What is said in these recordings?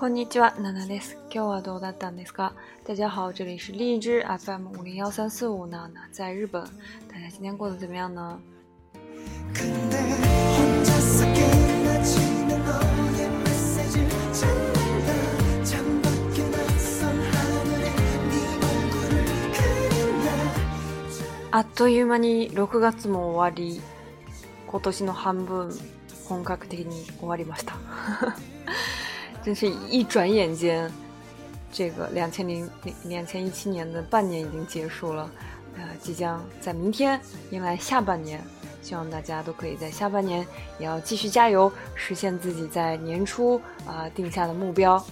こんにちは、ナナです。今日はどうだったんですか？大家好，这里是荔枝 FM 五零幺三四五娜娜在日本。大家今天过得怎么样呢？あっという間に6月も終わり、今年の半分本格的に終わりました。真是一转眼间，这个两千零两千一七年的半年已经结束了，呃，即将在明天迎来下半年。希望大家都可以在下半年也要继续加油，实现自己在年初啊定下的目标。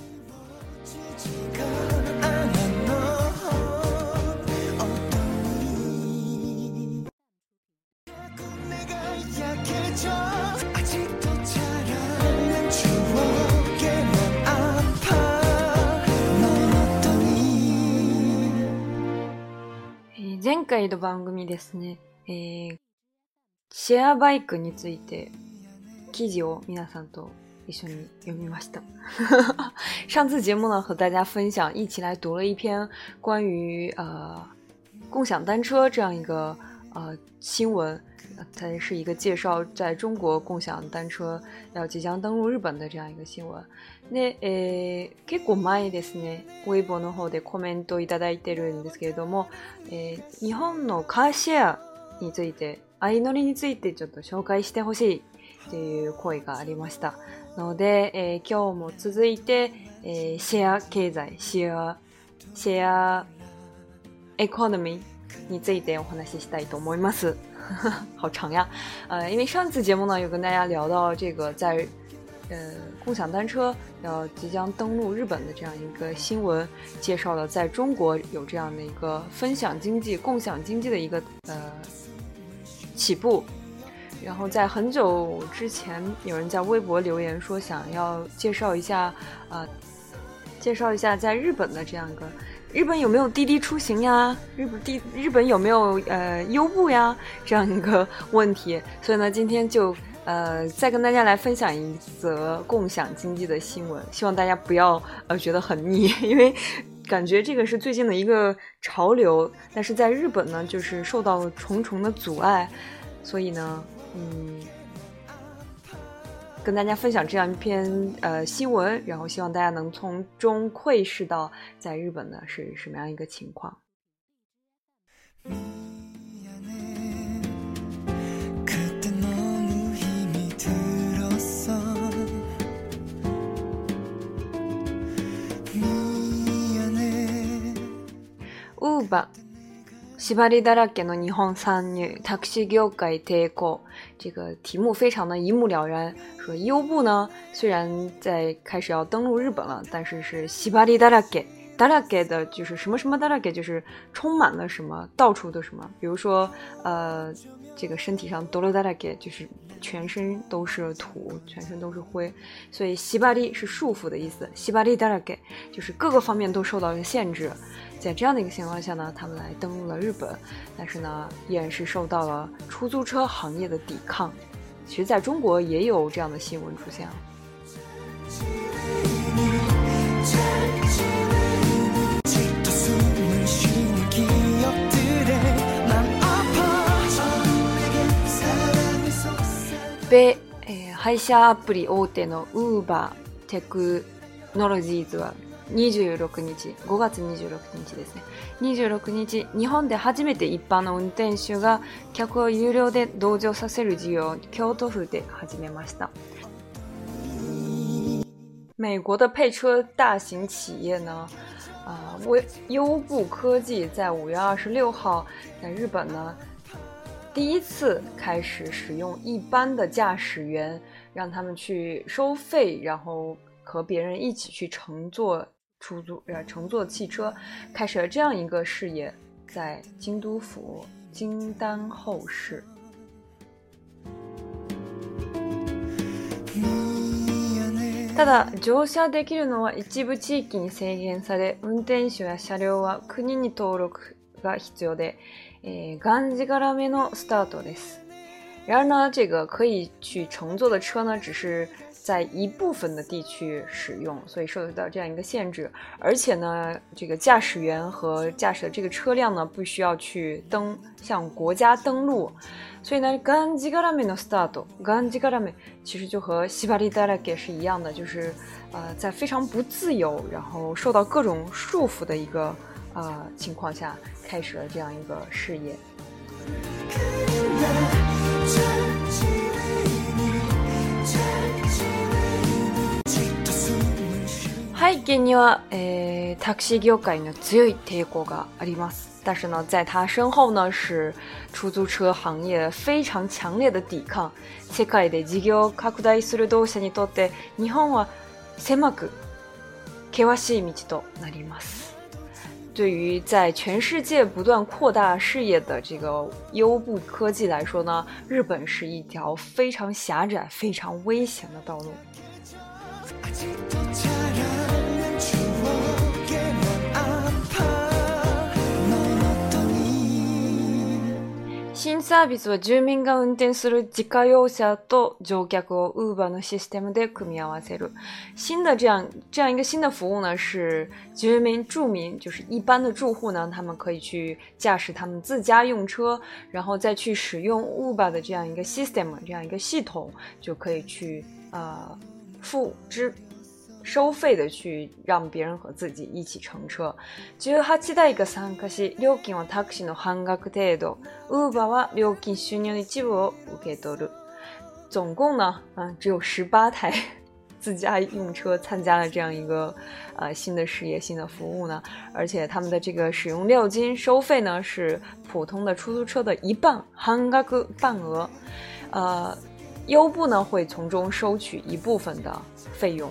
前回の番組ですね、えー、シェアバイクについて記事を皆さんと一緒に読みました。上次节目呢，和大家分享，一起来读了一篇关于呃共享单车这样一个呃新闻，它是一个介绍在中国共享单车要即将登陆日本的这样一个新闻。で、えー、結構前ですね、ウェイボの方でコメントをいただいてるんですけれども、えー、日本のカーシェアについて、相乗りについてちょっと紹介してほしいという声がありました。ので、えー、今日も続いて、えー、シェア経済、シェア、シェアエコノミーについてお話ししたいと思います。好长呀，呃，因为上次节目呢有跟大家聊到这个在呃，共享单车要即将登陆日本的这样一个新闻，介绍了在中国有这样的一个分享经济、共享经济的一个呃起步。然后在很久之前，有人在微博留言说，想要介绍一下，呃，介绍一下在日本的这样一个，日本有没有滴滴出行呀？日本滴，日本有没有呃优步呀？这样一个问题。所以呢，今天就。呃，再跟大家来分享一则共享经济的新闻，希望大家不要呃觉得很腻，因为感觉这个是最近的一个潮流，但是在日本呢，就是受到重重的阻碍，所以呢，嗯，跟大家分享这样一篇呃新闻，然后希望大家能从中窥视到在日本呢是什么样一个情况。Uber，希巴里达拉给的日本三牛打车行业停靠，这个题目非常的一目了然。说优步呢，虽然在开始要登陆日本了，但是是希巴里达拉给，达拉给的就是什么什么达拉给，就是充满了什么，到处都什么。比如说，呃，这个身体上多了达拉给，就是。全身都是土，全身都是灰，所以“西巴利是束缚的意思。“西巴利达拉给，就是各个方面都受到了限制。在这样的一个情况下呢，他们来登陆了日本，但是呢，依然是受到了出租车行业的抵抗。其实，在中国也有这样的新闻出现。米、えー、配車アプリ大手の Uber テクノロジーズは26日、5月26日ですね。26日、日本で初めて一般の運転手が客を有料で同乗させる事業を京都府で始めました。美国的配车大型企业呢，啊、呃，微优步科技在五月二十六号在日本呢第一次开始使用一般的驾驶员，让他们去收费，然后和别人一起去乘坐出租呃乘坐汽车，开始了这样一个事业，在京都府金丹后市。ただ乗車できるのは一部地域に制限され、運転手や車両は国に登録が必要で。诶 g a n g z i g a r a m e n s t d o s 然而呢，这个可以去乘坐的车呢，只是在一部分的地区使用，所以受到这样一个限制。而且呢，这个驾驶员和驾驶的这个车辆呢，不需要去登，向国家登录。所以呢 g a n g z i g a r a m e n Stado，g a n z i g r a m e n 其实就和西巴利达拉给是一样的，就是呃，在非常不自由，然后受到各种束缚的一个。呃、情况下开始了这样一个事业。背景には、えー、タクシー業界の強い抵抗があります。但是呢，在他身后呢是出租车行业非常强烈的抵抗。世界で事業拡大する同社にとって、日本は狭く険しい道となります。对于在全世界不断扩大事业的这个优步科技来说呢，日本是一条非常狭窄、非常危险的道路。新ビスは住民が運転する自家用車と乗客を Uber のシステムで組み合わせる。新的这样这样一个新的服务呢，是居民住民就是一般的住户呢，他们可以去驾驶他们自家用车，然后再去使用 Uber 的这样一个 system 这样一个系统，就可以去呃付支。收费的去让别人和自己一起乘车，十八台一个三克料金和 taxi 的换价额度，Uber 和料金虚拟的金额 OK 得到。总共呢，嗯，只有十八台 自家用车参加了这样一个呃新的事业、新的服务呢，而且他们的这个使用料金收费呢是普通的出租车的一半，半价半额，呃，优步呢会从中收取一部分的费用。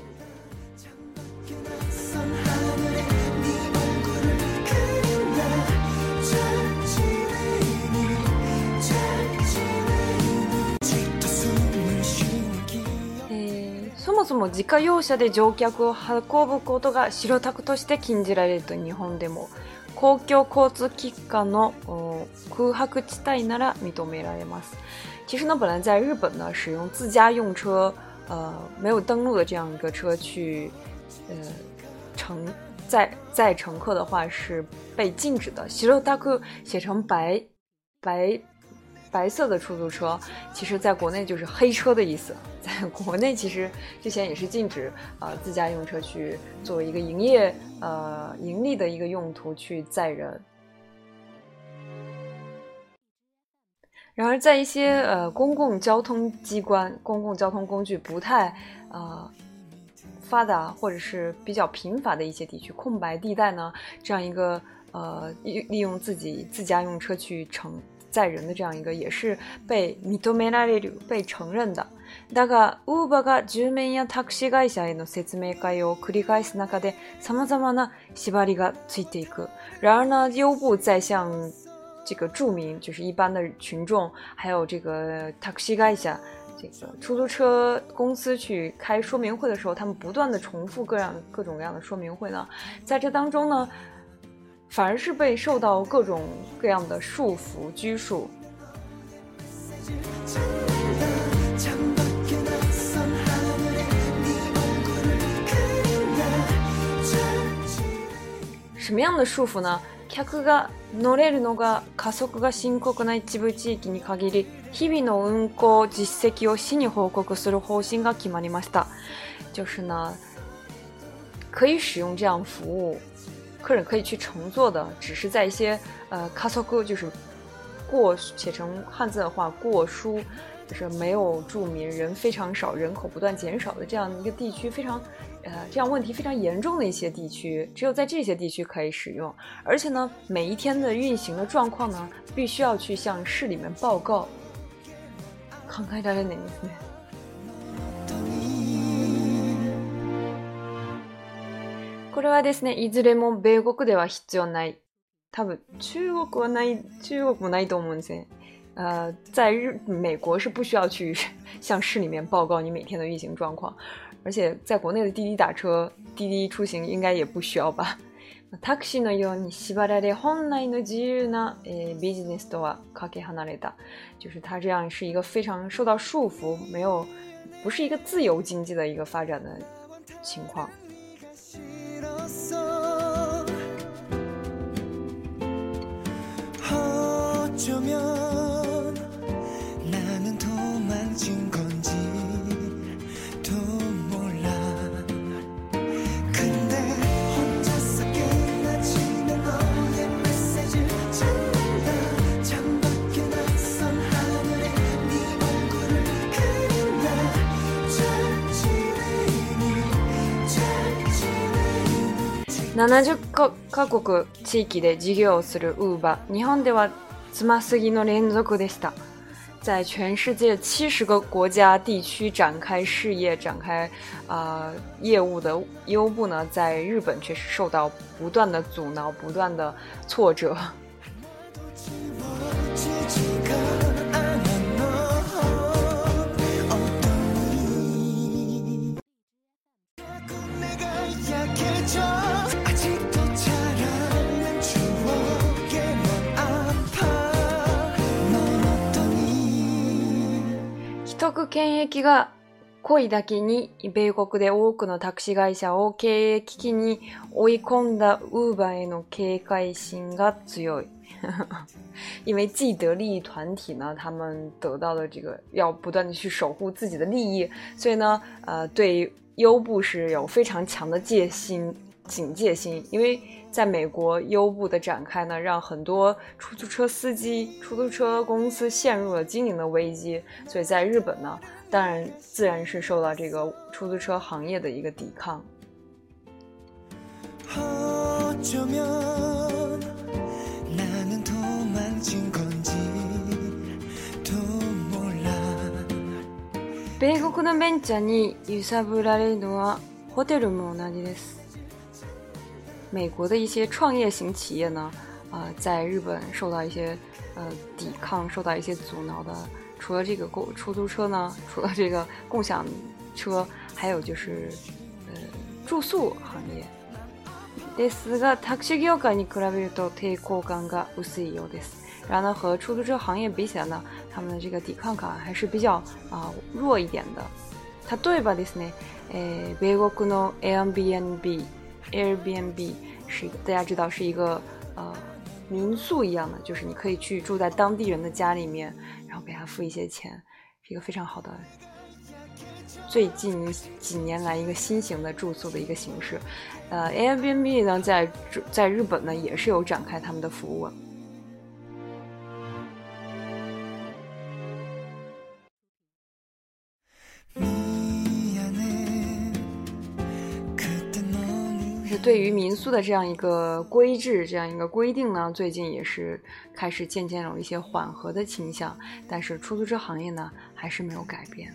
もそも自家用車で乗客を運ぶことが白タクとして禁じられると日本でも公共交通機関の空白地帯なら認められます。其实呢，本来在日本呢，使用自家用车，呃，没有登录的这样一个车去，呃，乘载载乘客的话是被禁止的。白白白色的出租车，其实在国内就是黑车的意思。在国内，其实之前也是禁止呃自家用车去作为一个营业呃盈利的一个用途去载人。然而，在一些呃公共交通机关、公共交通工具不太呃发达或者是比较贫乏的一些地区、空白地带呢，这样一个呃利利用自己自家用车去乘。载人的这样一个也是被認められる被承认的。だが、Uber が住民やタクシー会社への説明会を繰り返す中で、さもさもな、縛りがついていく。然而呢，优步在向这个著名就是一般的群众，还有这个タクシー会社这个出租车公司去开说明会的时候，他们不断的重复各样各种各样的说明会呢，在这当中呢。反而是被受到各种各样的束缚拘束。什么样的束缚呢？カが乗れるのが、加速が深刻な一部地域に限り、日々の運行実績を市に報告する方針が決まりました。就是呢，可以使用这样服务。客人可以去乘坐的，只是在一些呃 c a s o k o 就是过写成汉字的话，过书，就是没有住民、人非常少、人口不断减少的这样一个地区，非常呃，这样问题非常严重的一些地区，只有在这些地区可以使用。而且呢，每一天的运行的状况呢，必须要去向市里面报告。慷慨大概哪个？これはですね、いずれも米国では必要ない。多分中国はない、中国もないと思うんですね。在美国是不需要去 向市里面报告你每天的运行状况，而且在国内的滴滴打车、滴滴出行应该也不需要吧？就是他这样是一个非常受到束缚，没有不是一个自由经济的一个发展的情况。 어쩌면 나는 도망친 건지 도 몰라 근데 혼자서 깨나치는 너의 메시지를 찾는다 창밖에 낯선 하늘에 네 얼굴을 그린다 잘 지내니 잘 지내니 70カ国地域で事業をする Uber 日本では在全世界七十个国家地区展开事业、展开呃业务的优步呢，在日本却是受到不断的阻挠、不断的挫折。権益が濃いだけに、米国で多くのタクシー会社を経営危機に追い込んだウーバーへの警戒心が強い。因为既得利益团体呢，他们得到的这个要不断的去守护自己的利益，所以呢，呃，对优步是有非常强的戒心、警戒心，因为在美国，优步的展开呢，让很多出租车司机、出租车公司陷入了经营的危机。所以在日本呢，当然自然是受到这个出租车行业的一个抵抗。美国のベンチャーに揺さぶられるのはホテルも同じです。美国的一些创业型企业呢，啊，在日本受到一些呃抵抗、受到一些阻挠的，除了这个共出租车呢，除了这个共享车，还有就是呃住宿行业。这四个タクシー業界に比べると抵抗が薄いようです。然后呢，和出租车行业比起来呢，他们的这个抵抗感还是比较啊弱一点的。例えばですね、え、米国の Airbnb。Airbnb 是一个大家知道是一个呃民宿一样的，就是你可以去住在当地人的家里面，然后给他付一些钱，是一个非常好的最近几年来一个新型的住宿的一个形式。呃，Airbnb 呢在在日本呢也是有展开他们的服务。对于民宿的这样一个规制，这样一个规定呢，最近也是开始渐渐有一些缓和的倾向，但是出租车行业呢，还是没有改变。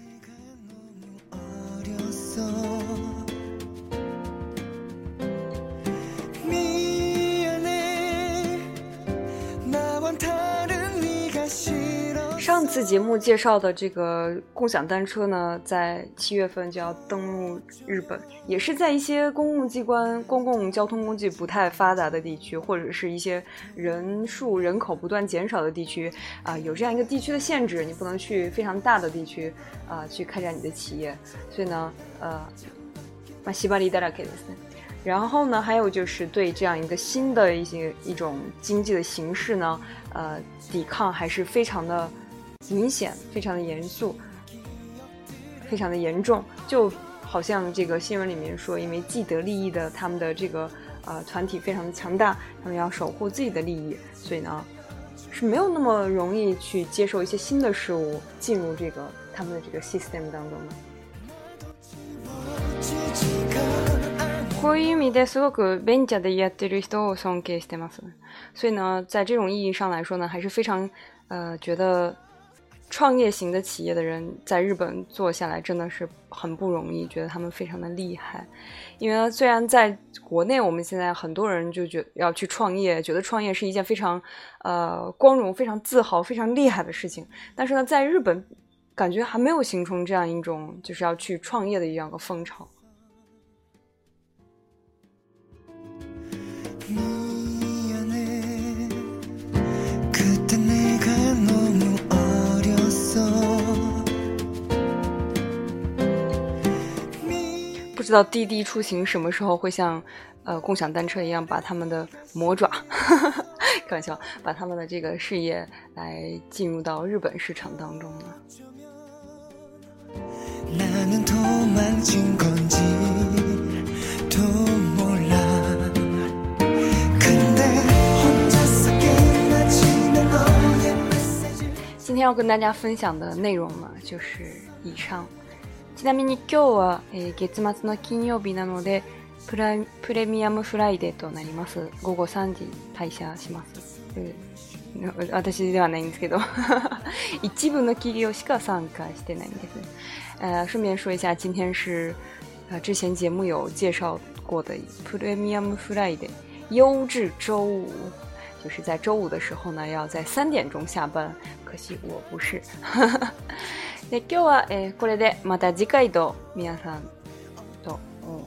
次节目介绍的这个共享单车呢，在七月份就要登陆日本，也是在一些公共机关、公共交通工具不太发达的地区，或者是一些人数人口不断减少的地区啊，有这样一个地区的限制，你不能去非常大的地区啊去开展你的企业。所以呢，呃，马西巴利达拉克斯，然后呢，还有就是对这样一个新的一些一种经济的形式呢，呃，抵抗还是非常的。明显非常的严肃，非常的严重，就好像这个新闻里面说，因为既得利益的他们的这个呃团体非常的强大，他们要守护自己的利益，所以呢是没有那么容易去接受一些新的事物进入这个他们的这个 system 当中的。こういう意味ですごくベンチャーでやってるを所以呢，在这种意义上来说呢，还是非常呃觉得。创业型的企业的人在日本做下来真的是很不容易，觉得他们非常的厉害。因为虽然在国内我们现在很多人就觉要去创业，觉得创业是一件非常呃光荣、非常自豪、非常厉害的事情，但是呢，在日本感觉还没有形成这样一种就是要去创业的一样的风潮。知道滴滴出行什么时候会像，呃，共享单车一样把他们的魔爪，开玩笑，把他们的这个事业来进入到日本市场当中呢？今天要跟大家分享的内容呢，就是以上。ちなみに今日は、えー、月末の金曜日なのでプラプレミアムフライデーとなります午後3時退社します、私ではないんですけど 一部の企業しか参加してないんです呃，顺便说一下，今天是呃之前节目有介绍过的 Premium Friday 优质周五，就是在周五的时候呢，要在三点钟下班。可惜我不是。で今日は、えー、これでまた次回と皆さんと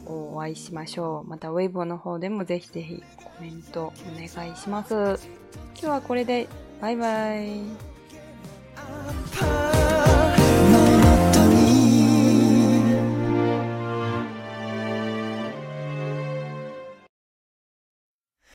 お会いしましょう。またウェイボーの方でもぜひぜひコメントお願いします。今日はこれでバイバイ。